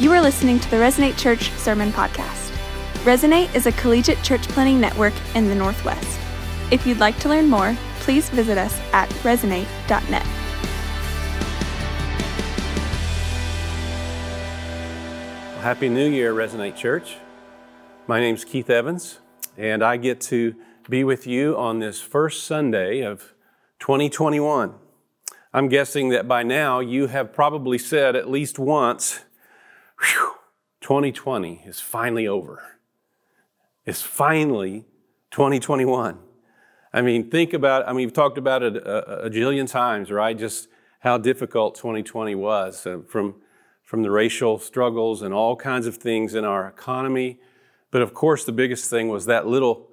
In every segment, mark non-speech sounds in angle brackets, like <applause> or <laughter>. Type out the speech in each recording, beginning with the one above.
You are listening to the Resonate Church Sermon Podcast. Resonate is a collegiate church planting network in the Northwest. If you'd like to learn more, please visit us at resonate.net. Happy New Year, Resonate Church. My name's Keith Evans, and I get to be with you on this first Sunday of 2021. I'm guessing that by now you have probably said at least once, Whew, 2020 is finally over. It's finally 2021. I mean, think about, I mean, we've talked about it a, a jillion times, right? Just how difficult 2020 was uh, from, from the racial struggles and all kinds of things in our economy. But of course, the biggest thing was that little,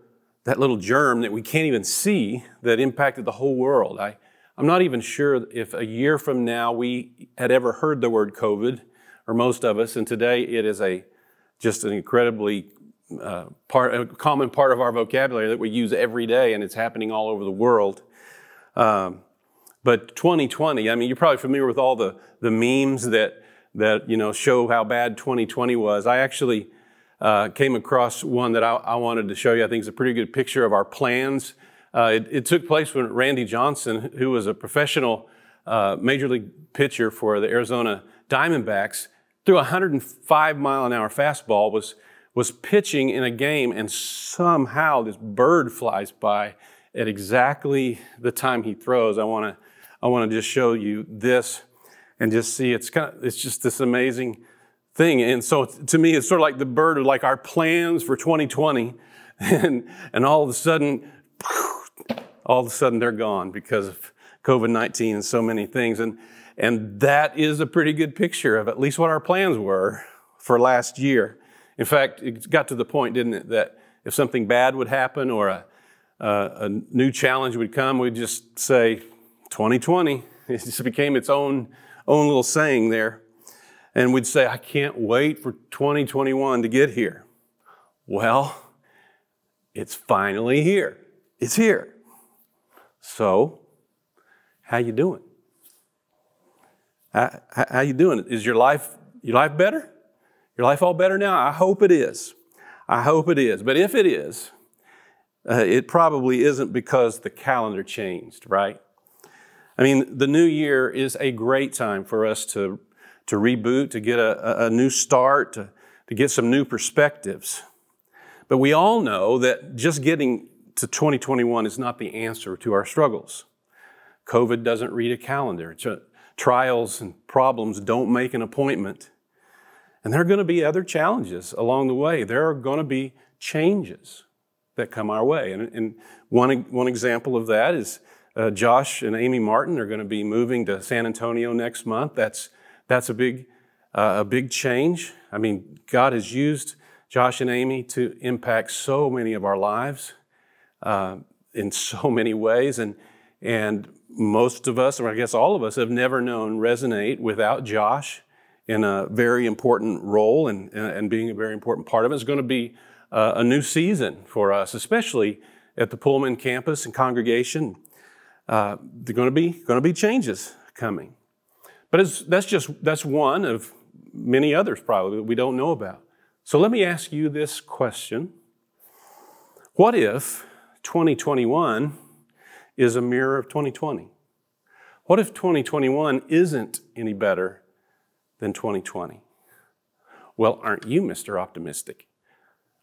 that little germ that we can't even see that impacted the whole world. I, I'm not even sure if a year from now we had ever heard the word COVID or most of us, and today it is a just an incredibly uh, part, a common part of our vocabulary that we use every day, and it's happening all over the world. Um, but 2020, I mean, you're probably familiar with all the the memes that that you know show how bad 2020 was. I actually uh, came across one that I, I, wanted to show you. I think it's a pretty good picture of our plans. Uh, it, it, took place when Randy Johnson, who was a professional uh, major league pitcher for the Arizona Diamondbacks, threw a 105 mile an hour fastball, was, was pitching in a game, and somehow this bird flies by at exactly the time he throws. I want to I want to just show you this and just see it's kind of it's just this amazing thing. And so to me, it's sort of like the bird of like our plans for 2020, <laughs> and and all of a sudden, all of a sudden they're gone because of COVID 19 and so many things. And and that is a pretty good picture of at least what our plans were for last year. In fact, it got to the point, didn't it, that if something bad would happen or a, a new challenge would come, we'd just say 2020. <laughs> It just became its own, own little saying there. And we'd say, I can't wait for 2021 to get here. Well, it's finally here. It's here. So, how you doing? How, how you doing? Is your life your life better? Your life all better now? I hope it is. I hope it is. But if it is, uh, it probably isn't because the calendar changed, right? I mean, the new year is a great time for us to, to reboot, to get a, a new start, to, to get some new perspectives. But we all know that just getting to 2021 is not the answer to our struggles. COVID doesn't read a calendar. It's a, trials and problems don't make an appointment. And there are going to be other challenges along the way. There are going to be changes that come our way. And, and one, one example of that is uh, Josh and Amy Martin are going to be moving to San Antonio next month. That's, that's a, big, uh, a big change. I mean, God has used Josh and Amy to impact so many of our lives uh, in so many ways. And, and most of us, or I guess all of us, have never known Resonate without Josh in a very important role and, and being a very important part of it. It's going to be uh, a new season for us, especially at the Pullman campus and congregation. Uh, there are going to be going to be changes coming, but that's just that's one of many others probably that we don't know about. So let me ask you this question: What if 2021 is a mirror of 2020. What if 2021 isn't any better than 2020? Well, aren't you Mr. Optimistic?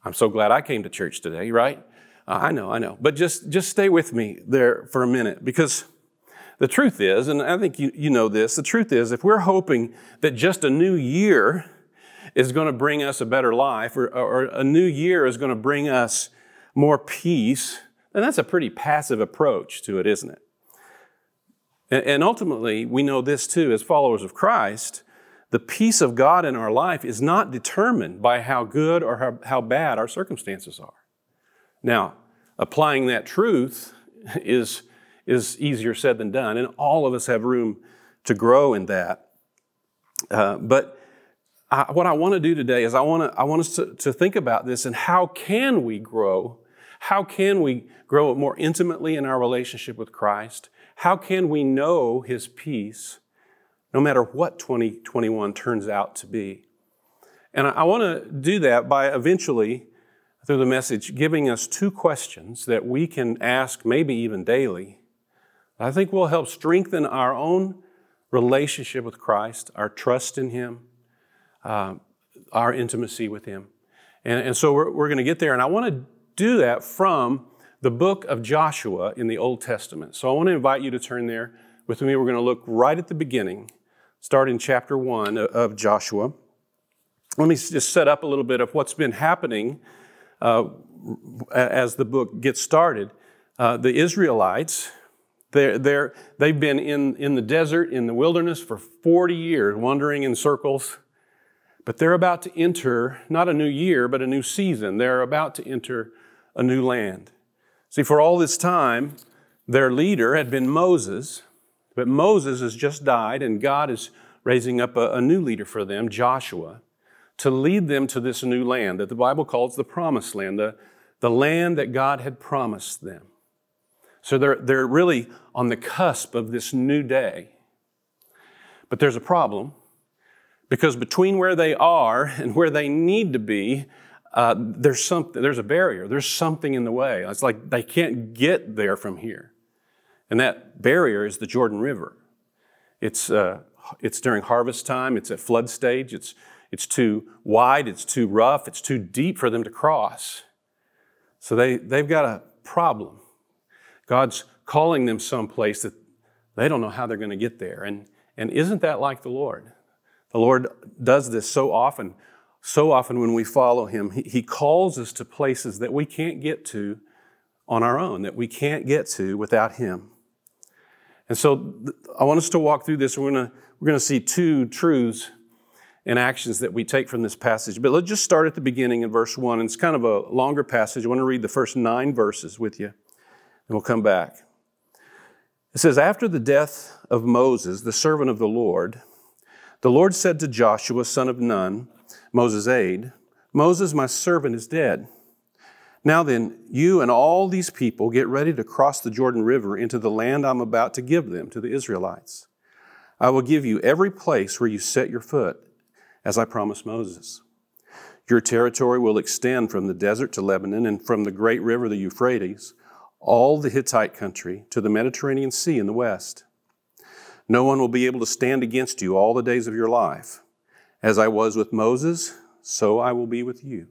I'm so glad I came to church today, right? Uh, I know, I know. But just, just stay with me there for a minute because the truth is, and I think you, you know this, the truth is, if we're hoping that just a new year is going to bring us a better life or, or a new year is going to bring us more peace, and that's a pretty passive approach to it, isn't it? And ultimately, we know this too, as followers of Christ, the peace of God in our life is not determined by how good or how, how bad our circumstances are. Now, applying that truth is, is easier said than done, and all of us have room to grow in that. Uh, but I, what I want to do today is I want, to, I want us to, to think about this and how can we grow how can we grow more intimately in our relationship with Christ? How can we know His peace no matter what 2021 turns out to be? And I, want to do that by eventually, through the message, giving us two questions that we can ask, maybe even daily. I think will help strengthen our own relationship with Christ, our trust in Him, uh, our intimacy with Him. And, and so we're, we're going to get there. And I want to do that from the book of Joshua in the Old Testament. So I want to invite you to turn there with me. We're going to look right at the beginning, start in chapter 1 of Joshua. Let me just set up a little bit of what's been happening uh, as the book gets started. Uh, the Israelites, they're, they're, they've been in, in the desert, in the wilderness for 40 years, wandering in circles. But they're about to enter not a new year, but a new season. They're about to enter a new land. See, for all this time, their leader had been Moses, but Moses has just died, and God is raising up a, a new leader for them, Joshua, to lead them to this new land that the Bible calls the promised land, the, the land that God had promised them. So they're, they're really on the cusp of this new day. But there's a problem because between where they are and where they need to be, uh, there's something, there's a barrier. There's something in the way. It's like they can't get there from here. And that barrier is the Jordan River. It's, uh, it's during harvest time. It's at flood stage. It's, it's too wide. It's too rough. It's too deep for them to cross. So they, they've got a problem. God's calling them someplace that they don't know how they're going to get there. And, and isn't that like the Lord? The Lord does this so often. So often when we follow Him, He, he calls us to places that we can't get to on our own, that we can't get to without Him. And so I want us to walk through this. We're going to, we're going to see two truths and actions that we take from this passage. But let's just start at the beginning in verse 1. And it's kind of a longer passage. I want to read the first nine verses with you, and we'll come back. It says, After the death of Moses, the servant of the Lord, the Lord said to Joshua, son of Nun, Moses' aide, Moses, my servant, is dead. Now then, you and all these people get ready to cross the Jordan River into the land I'm about to give them, to the Israelites. I will give you every place where you set your foot, as I promised Moses. Your territory will extend from the desert to Lebanon and from the great river, the Euphrates, all the Hittite country to the Mediterranean Sea in the west. No one will be able to stand against you all the days of your life. As I was with Moses, so I will be with you.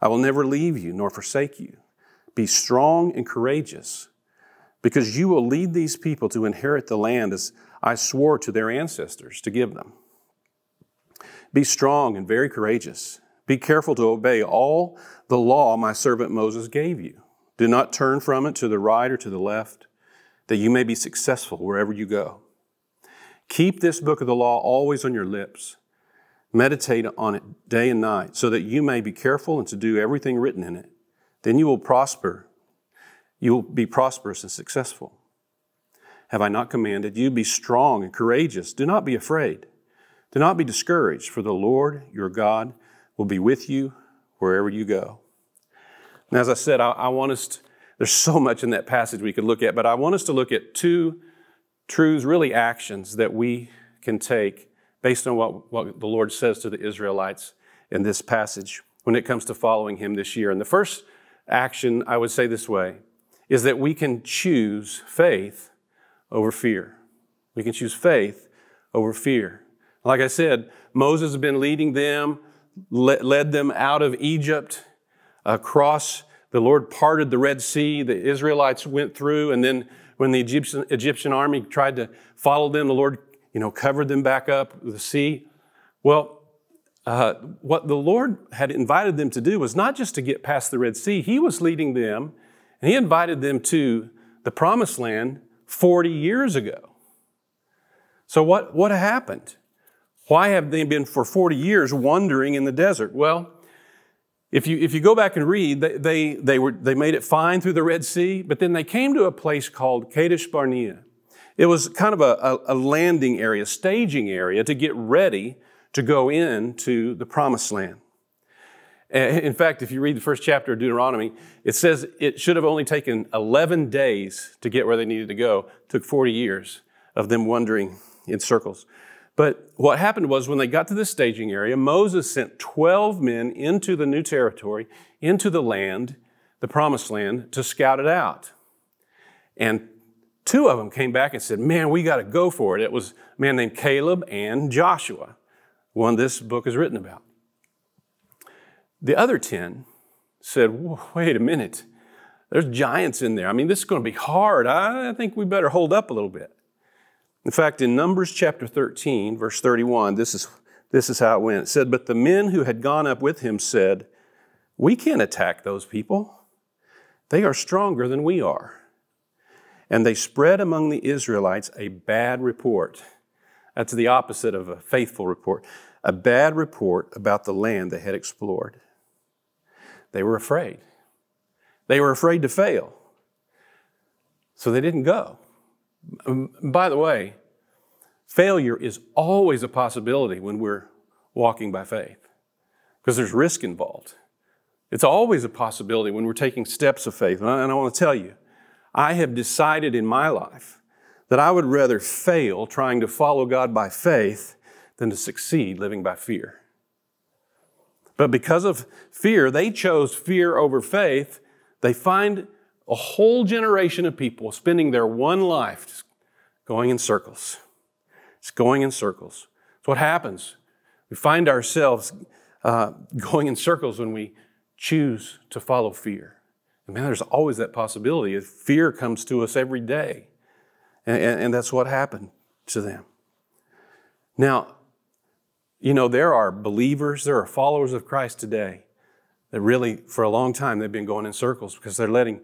I will never leave you nor forsake you. Be strong and courageous, because you will lead these people to inherit the land as I swore to their ancestors to give them. Be strong and very courageous. Be careful to obey all the law my servant Moses gave you. Do not turn from it to the right or to the left that you may be successful wherever you go. Keep this book of the law always on your lips. Meditate on it day and night so that you may be careful and to do everything written in it. Then you will prosper. You will be prosperous and successful. Have I not commanded you? Be strong and courageous. Do not be afraid. Do not be discouraged, for the Lord your God will be with you wherever you go. And as I said, I, I want us to, there's so much in that passage we could look at, but I want us to look at two truths, really actions that we can take based on what, what the Lord says to the Israelites in this passage when it comes to following Him this year. And the first action, I would say this way, is that we can choose faith over fear. We can choose faith over fear. Like I said, Moses has been leading them, led them out of Egypt, across the Lord parted the Red Sea, the Israelites went through, and then when the Egyptian, Egyptian army tried to follow them, the Lord, you know, covered them back up the sea. Well, uh, what the Lord had invited them to do was not just to get past the Red Sea, He was leading them, and He invited them to the Promised Land 40 years ago. So, what, what happened? Why have they been for 40 years wandering in the desert? Well, if you, if you go back and read, they, they, they, were, they made it fine through the Red Sea, but then they came to a place called Kadesh Barnea. It was kind of a, a, landing area, staging area to get ready to go into the promised land. Eh, in fact, if you read the first chapter of Deuteronomy, it says it should have only taken 11 days to get where they needed to go. It took 40 years of them wandering in circles. But what happened was when they got to the staging area, Moses sent 12 men into the new territory, into the land, the promised land, to scout it out. And two of them came back and said, Man, we got to go for it. It was a man named Caleb and Joshua, one this book is written about. The other 10 said, Wait a minute. There's giants in there. I mean, this is going to be hard. I think we better hold up a little bit. In fact, in Numbers chapter 13, verse 31, this is, this is how it went. It said, But the men who had gone up with him said, We can't attack those people. They are stronger than we are. And they spread among the Israelites a bad report. That's the opposite of a faithful report. A bad report about the land they had explored. They were afraid. They were afraid to fail. So they didn't go. Um, by the way, failure is always a possibility when we're walking by faith because there's risk involved. It's always a possibility when we're taking steps of faith. And I, and I want to tell you, I have decided in my life that I would rather fail trying to follow God by faith than to succeed living by fear. But because of fear, they chose fear over faith. They find a whole generation of people spending their one life going in circles. It's going in circles. It's what happens. We find ourselves uh, <laughs> going in circles when we choose to follow fear. And man, there's always that possibility. Fear comes to us every day. And, and, and that's what happened to them. Now, you know, there are believers, there are followers of Christ today that really, for a long time, they've been going in circles because they're letting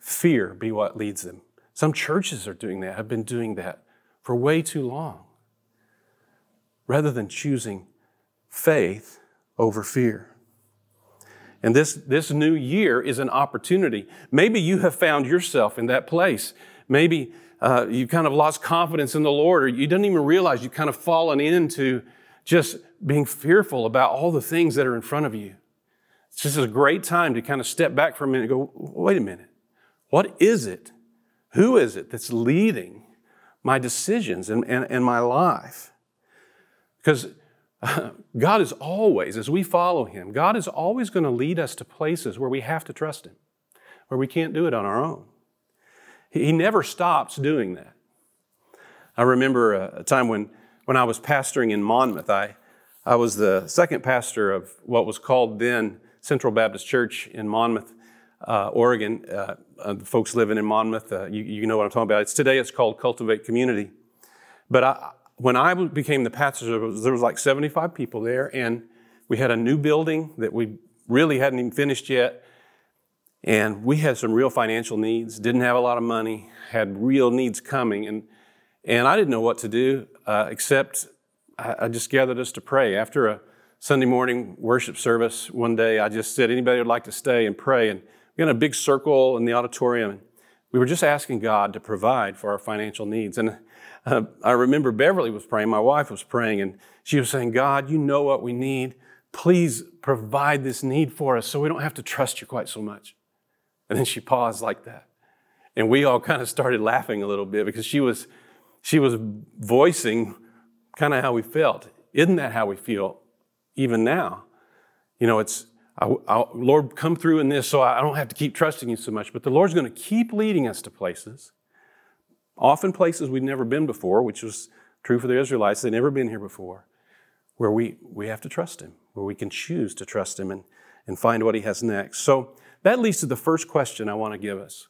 fear be what leads them. Some churches are doing that, have been doing that for way too long, rather than choosing faith over fear. And this, this new year is an opportunity. Maybe you have found yourself in that place. Maybe uh, you kind of lost confidence in the Lord, or you didn't even realize you've kind of fallen into just being fearful about all the things that are in front of you. It's just a great time to kind of step back for a minute and go, wait a minute. What is it? Who is it that's leading my decisions and, and, and my life? Because <laughs> God is always, as we follow Him, God is always going to lead us to places where we have to trust Him, where we can't do it on our own. He never stops doing that. I remember a time when, when I was pastoring in Monmouth, I, I was the second pastor of what was called then Central Baptist Church in Monmouth uh, Oregon. Uh, uh, folks living in Monmouth, uh, you, you, know what I'm talking about. It's today. It's called Cultivate Community. But I, when I became the pastor, there was, like 75 people there, and we had a new building that we really hadn't even finished yet. And we had some real financial needs, didn't have a lot of money, had real needs coming. And, and I didn't know what to do uh, except I, I, just gathered us to pray. After a Sunday morning worship service one day, I just said, anybody would like to stay and pray? And we had a big circle in the auditorium. We were just asking God to provide for our financial needs. And uh, I remember Beverly was praying, my wife was praying, and she was saying, God, you know what we need. Please provide this need for us so we don't have to trust you quite so much. And then she paused like that. And we all kind of started laughing a little bit because she was, she was voicing kind of how we felt. Isn't that how we feel even now? You know, it's, I, I, Lord, come through in this so I don't have to keep trusting you so much. But the Lord's going to keep leading us to places, often places we've never been before, which was true for the Israelites. They'd never been here before, where we, we have to trust Him, where we can choose to trust Him and, and find what He has next. So that leads to the first question I want to give us.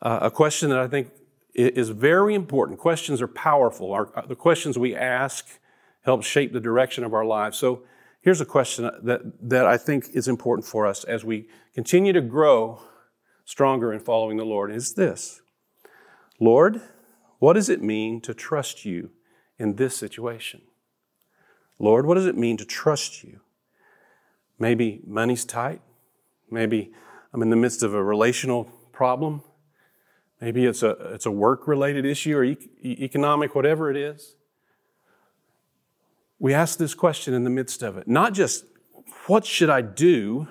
Uh, a question that I think is very important. Questions are powerful. Our, the questions we ask help shape the direction of our lives. So Here's a question that, that I think is important for us as we continue to grow stronger in following the Lord is this Lord, what does it mean to trust you in this situation? Lord, what does it mean to trust you? Maybe money's tight. Maybe I'm in the midst of a relational problem. Maybe it's a, it's a work related issue or e- economic, whatever it is we ask this question in the midst of it. Not just, what should I do?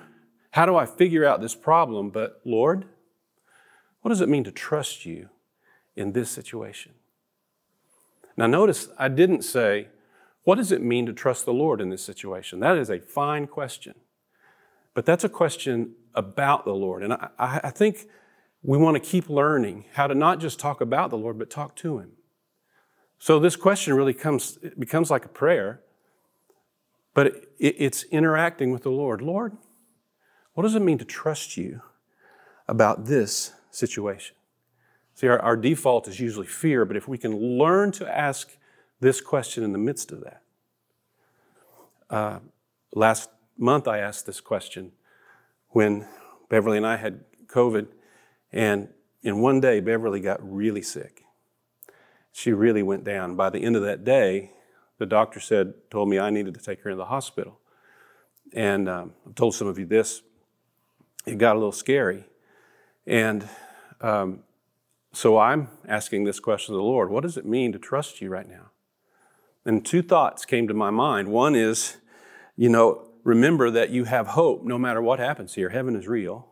How do I figure out this problem? But, Lord, what does it mean to trust you in this situation? Now, notice I didn't say, What does it mean to trust the Lord in this situation? That is a fine question. But that's a question about the Lord. And I, I think we want to keep learning how to not just talk about the Lord, but talk to Him. So this question really comes, it becomes like a prayer, but it, it's interacting with the Lord. Lord, what does it mean to trust you about this situation? See, our, our default is usually fear, but if we can learn to ask this question in the midst of that. Uh, last month, I asked this question when Beverly and I had COVID, and in one day, Beverly got really sick. She really went down. By the end of that day, the doctor said, told me I needed to take her into the hospital. And um, I've told some of you this. It got a little scary. And um, so I'm asking this question of the Lord What does it mean to trust you right now? And two thoughts came to my mind. One is, you know, remember that you have hope no matter what happens here. Heaven is real.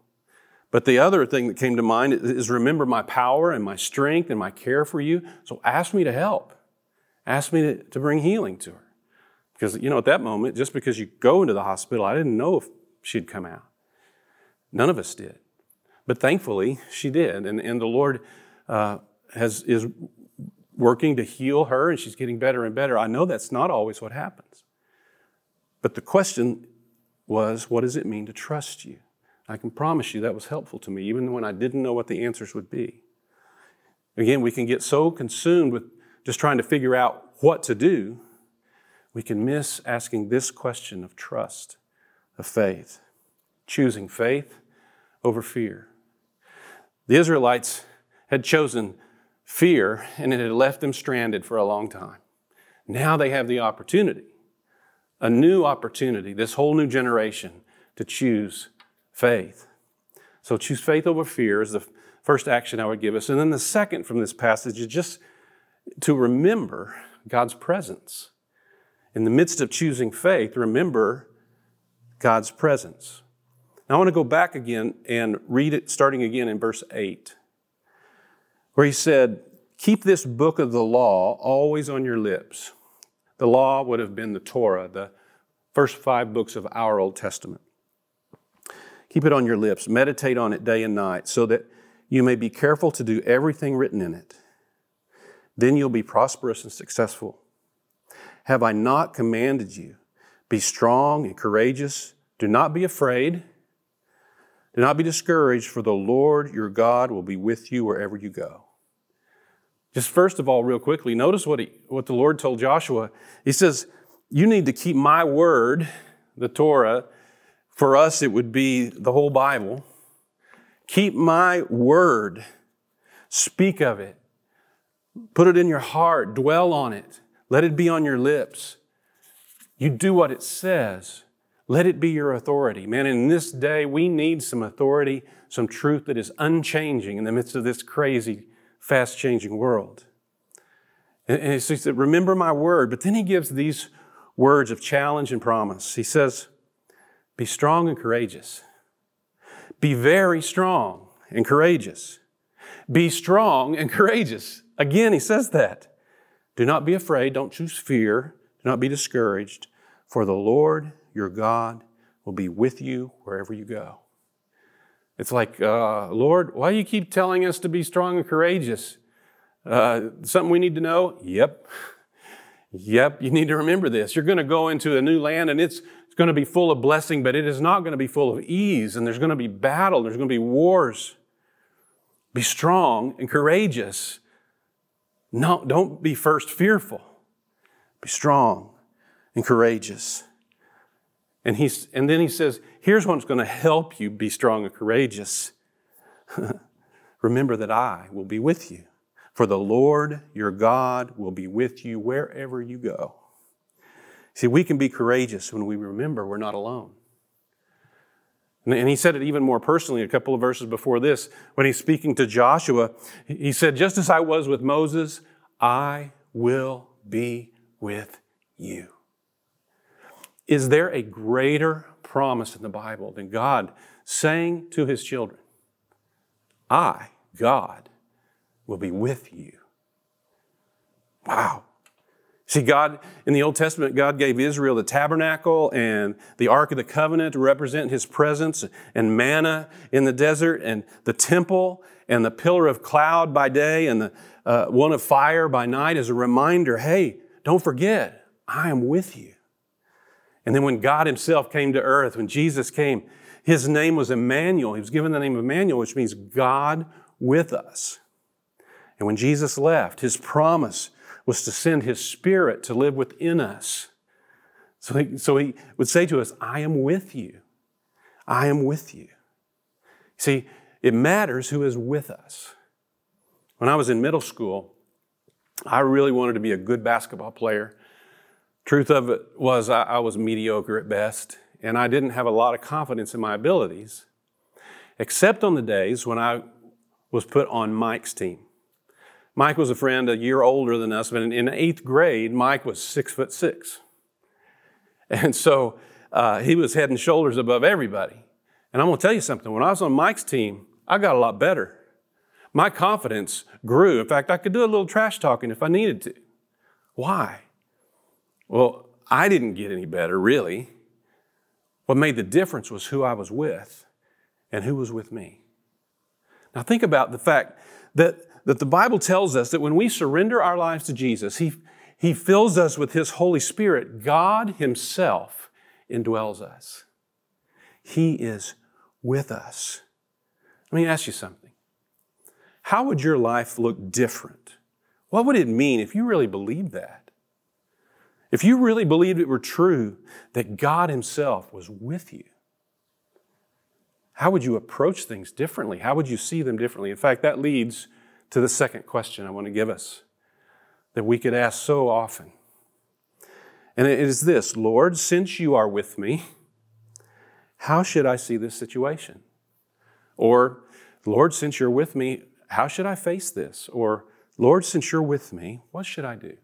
But the other thing that came to mind is remember my power and my strength and my care for you. So ask me to help. Ask me to, to bring healing to her. Because, you know, at that moment, just because you go into the hospital, I didn't know if she'd come out. None of us did. But thankfully, she did. And, and the Lord uh, has, is working to heal her and she's getting better and better. I know that's not always what happens. But the question was, what does it mean to trust you? I can promise you that was helpful to me, even when I didn't know what the answers would be. Again, we can get so consumed with just trying to figure out what to do, we can miss asking this question of trust, of faith, choosing faith over fear. The Israelites had chosen fear and it had left them stranded for a long time. Now they have the opportunity, a new opportunity, this whole new generation to choose faith. So choose faith over fear is the first action I would give us. And then the second from this passage is just to remember God's presence. In the midst of choosing faith, remember God's presence. Now I want to go back again and read it starting again in verse 8 where he said, Keep this book of the law always on your lips. The law would have been the Torah, the first five books of our Old Testament. Keep it on your lips, meditate on it day and night, so that you may be careful to do everything written in it. Then you'll be prosperous and successful. Have I not commanded you? Be strong and courageous. Do not be afraid. Do not be discouraged, for the Lord your God will be with you wherever you go. Just first of all, real quickly, notice what, he, what the Lord told Joshua. He says, You need to keep my word, the Torah. For us, it would be the whole Bible. Keep my word. Speak of it. Put it in your heart. Dwell on it. Let it be on your lips. You do what it says. Let it be your authority. Man, in this day, we need some authority, some truth that is unchanging in the midst of this crazy, fast changing world. And he says, Remember my word. But then he gives these words of challenge and promise. He says, Be strong and courageous. Be very strong and courageous. Be strong and courageous. Again, he says that. Do not be afraid. Don't choose fear. Do not be discouraged. For the Lord your God will be with you wherever you go. It's like, uh, Lord, why do you keep telling us to be strong and courageous? Uh, something we need to know? Yep. <laughs> Yep, you need to remember this. You're going to go into a new land and it's, it's going to be full of blessing, but it is not going to be full of ease. And there's going to be battle, there's going to be wars. Be strong and courageous. No, don't be first fearful. Be strong and courageous. And, he's, and then he says, here's what's going to help you be strong and courageous. <laughs> Remember that I will be with you. For the Lord your God will be with you wherever you go. See, we can be courageous when we remember we're not alone. And he said it even more personally a couple of verses before this when he's speaking to Joshua. He said, Just as I was with Moses, I will be with you. Is there a greater promise in the Bible than God saying to his children, I, God, will be with you? Wow. See, God, in the Old Testament, God gave Israel the tabernacle and the Ark of the Covenant to represent His presence, and manna in the desert, and the temple, and the pillar of cloud by day, and the uh, one of fire by night as a reminder hey, don't forget, I am with you. And then when God Himself came to earth, when Jesus came, His name was Emmanuel. He was given the name of Emmanuel, which means God with us. And when Jesus left, His promise was to send His Spirit to live within us. So he, so he would say to us, I am with you. I am with you. See, it matters who is with us. When I was in middle school, I really wanted to be a good basketball player. Truth of it was, I, I was mediocre at best, and I didn't have a lot of confidence in my abilities, except on the days when I was put on Mike's team. Mike was a friend a year older than us, but in, eighth grade, Mike was six foot six. And so uh, he was head and shoulders above everybody. And I'm going to tell you something when I was on Mike's team, I got a lot better. My confidence grew. In fact, I could do a little trash talking if I needed to. Why? Well, I didn't get any better, really. What made the difference was who I was with and who was with me. Now, think about the fact that that the Bible tells us that when we surrender our lives to Jesus, He, he fills us with His Holy Spirit. God Himself indwells us. He is with us. Let me ask you something. How would your life look different? What would it mean if you really believed that? If you really believed it were true that God Himself was with you? How would you approach things differently? How would you see them differently? In fact, that leads to the second question I want to give us that we could ask so often. And it is this Lord, since you are with me, how should I see this situation? Or, Lord, since you're with me, how should I face this? Or, Lord, since you're with me, what should I do?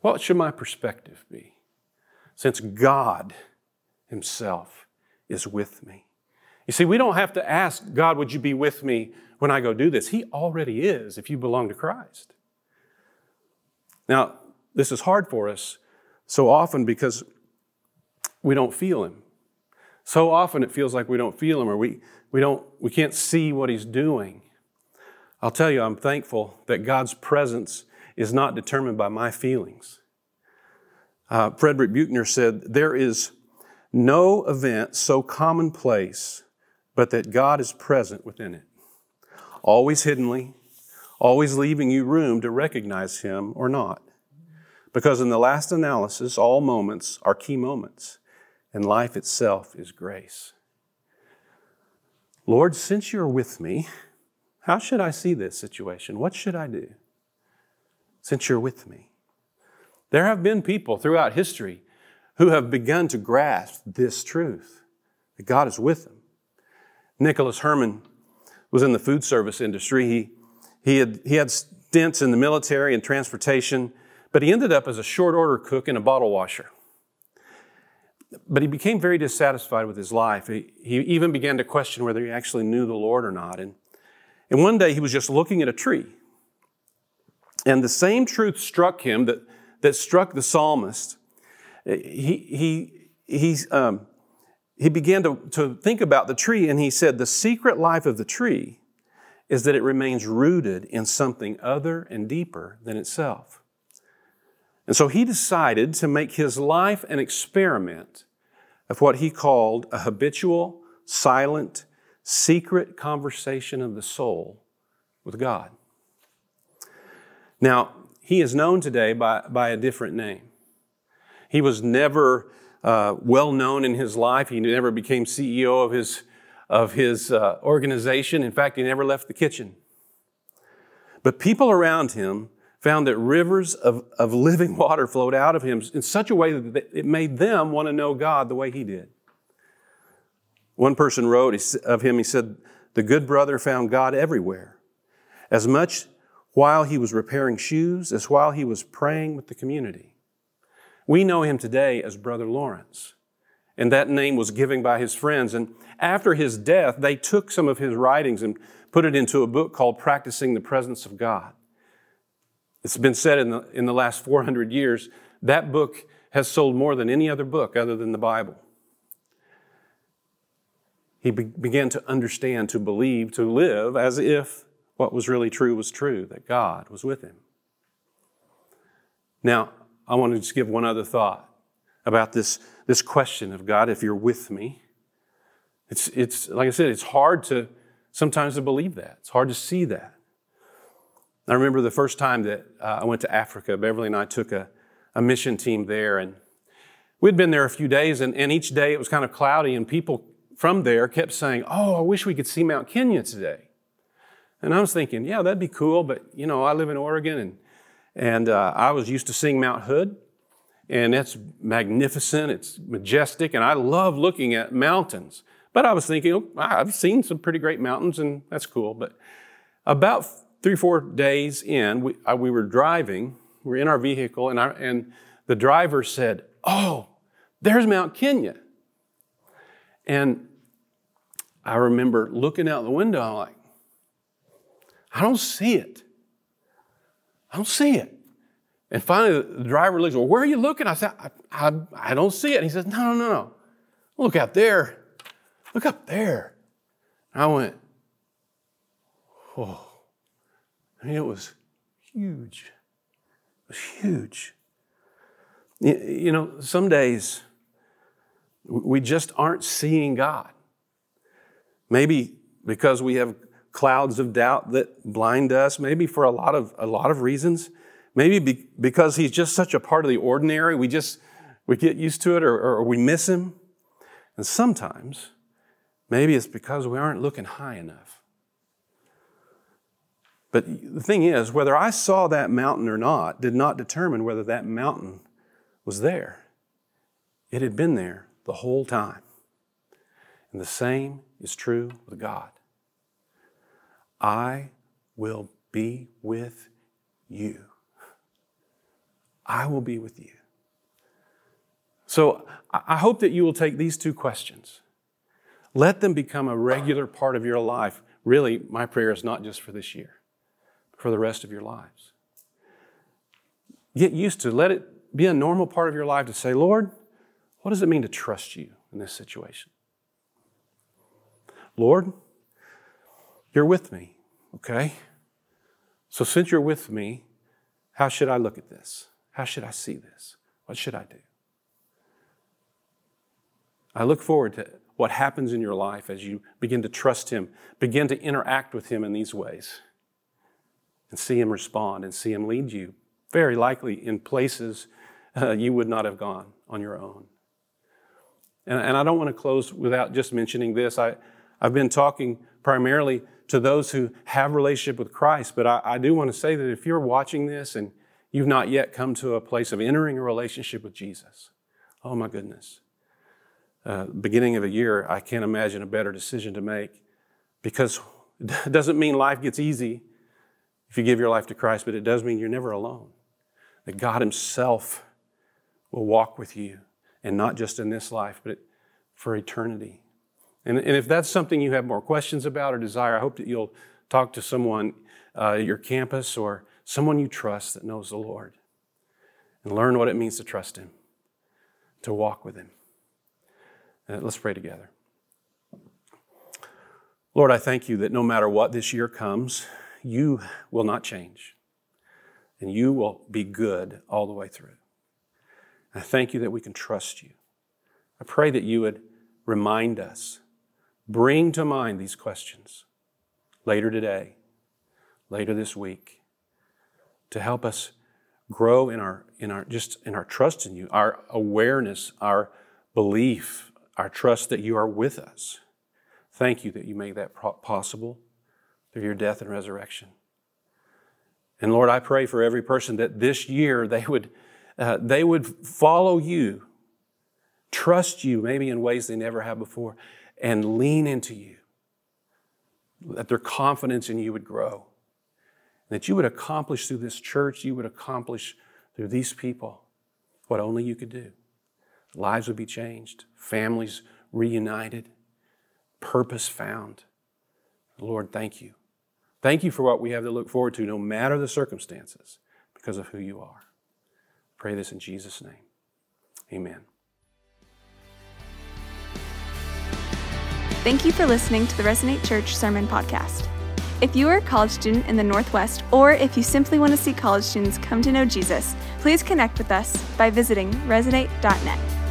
What should my perspective be? Since God Himself is with me. You see, we don't have to ask, God, would you be with me when I go do this? He already is if you belong to Christ. Now, this is hard for us so often because we don't feel Him. So often it feels like we don't feel Him or we, we, don't, we can't see what He's doing. I'll tell you, I'm thankful that God's presence is not determined by my feelings. Uh, Frederick Buechner said, There is no event so commonplace but that God is present within it, always hiddenly, always leaving you room to recognize Him or not. Because in the last analysis, all moments are key moments, and life itself is grace. Lord, since you're with me, how should I see this situation? What should I do? Since you're with me. There have been people throughout history who have begun to grasp this truth that God is with them. Nicholas Herman was in the food service industry. He, he, had, he had stints in the military and transportation, but he ended up as a short order cook and a bottle washer. But he became very dissatisfied with his life. He, he even began to question whether he actually knew the Lord or not. And, and one day he was just looking at a tree. And the same truth struck him that, that struck the psalmist. He, he, he, um, he began to, to think about the tree and he said, The secret life of the tree is that it remains rooted in something other and deeper than itself. And so he decided to make his life an experiment of what he called a habitual, silent, secret conversation of the soul with God. Now, he is known today by, by a different name. He was never uh, well known in his life. He never became CEO of his, of his uh, organization. In fact, he never left the kitchen. But people around him found that rivers of, of living <laughs> water flowed out of him in such a way that it made them want to know God the way he did. One person wrote of him, he said, The good brother found God everywhere, as much while he was repairing shoes as while he was praying with the community. We know him today as Brother Lawrence. And that name was given by his friends. And after his death, they took some of his writings and put it into a book called Practicing the Presence of God. It's been said in the, in the last 400 years that book has sold more than any other book other than the Bible. He be- began to understand, to believe, to live as if what was really true was true, that God was with him. Now, I want to just give one other thought about this, this question of God, if you're with me. It's, it's, like I said, it's hard to sometimes to believe that. It's hard to see that. I remember the first time that uh, I went to Africa, Beverly and I took a, a mission team there, and we'd been there a few days, and, and each day it was kind of cloudy, and people from there kept saying, Oh, I wish we could see Mount Kenya today. And I was thinking, yeah, that'd be cool, but you know, I live in Oregon and, and uh, I was used to seeing Mount Hood, and it's magnificent, it's majestic, and I love looking at mountains. But I was thinking, oh, I've seen some pretty great mountains, and that's cool. But about three, four days in, we, I, we were driving, we were in our vehicle, and, our, and the driver said, Oh, there's Mount Kenya. And I remember looking out the window, I'm like, I don't see it. I don't see it. And finally, the driver looks, well, where are you looking? I said, I, I, I don't see it. And he says, no, no, no, no. Look out there. Look up there. And I went, oh. I mean, it was huge. It was huge. You, you know, some days we just aren't seeing God. Maybe because we have clouds of doubt that blind us, maybe for a lot of, a lot of reasons. Maybe be, because he's just such a part of the ordinary, we just we get used to it or, or we miss him. And sometimes, maybe it's because we aren't looking high enough. But the thing is, whether I saw that mountain or not did not determine whether that mountain was there. It had been there the whole time. And the same is true with God. I will be with you. I will be with you. So I hope that you will take these two questions. Let them become a regular part of your life. Really, my prayer is not just for this year, for the rest of your lives. Get used to, let it be a normal part of your life to say, Lord, what does it mean to trust you in this situation? Lord, you're with me. Okay? So, since you're with me, how should I look at this? How should I see this? What should I do? I look forward to what happens in your life as you begin to trust Him, begin to interact with Him in these ways, and see Him respond and see Him lead you, very likely in places uh, you would not have gone on your own. And, and I don't want to close without just mentioning this. I, I've been talking primarily to those who have relationship with Christ. But I, I do want to say that if you're watching this and you've not yet come to a place of entering a relationship with Jesus, oh my goodness. Uh, beginning of a year, I can't imagine a better decision to make because it <laughs> doesn't mean life gets easy if you give your life to Christ, but it does mean you're never alone. That God Himself will walk with you, and not just in this life, but for eternity. And, and if that's something you have more questions about or desire, I hope that you'll talk to someone uh, at your campus or someone you trust that knows the Lord and learn what it means to trust Him, to walk with Him. Uh, let's pray together. Lord, I thank you that no matter what this year comes, you will not change and you will be good all the way through. I thank you that we can trust you. I pray that you would remind us Bring to mind these questions later today, later this week, to help us grow in our, in our, just in our trust in you, our awareness, our belief, our trust that you are with us. Thank you that you made that possible through your death and resurrection. And Lord, I pray for every person that this year they would, uh, they would follow you, trust you maybe in ways they never have before, and lean into you. That their confidence in you would grow. That you would accomplish through this church, you would accomplish through these people what only you could do. Lives would be changed, families reunited, purpose found. Lord, thank you. Thank you for what we have to look forward to, no matter the circumstances, because of who you are. Pray this in Jesus' name. Amen. Thank you for listening to the Resonate Church Sermon Podcast. If you are a college student in the Northwest, or if you simply want to see college students come to know Jesus, please connect with us by visiting resonate.net.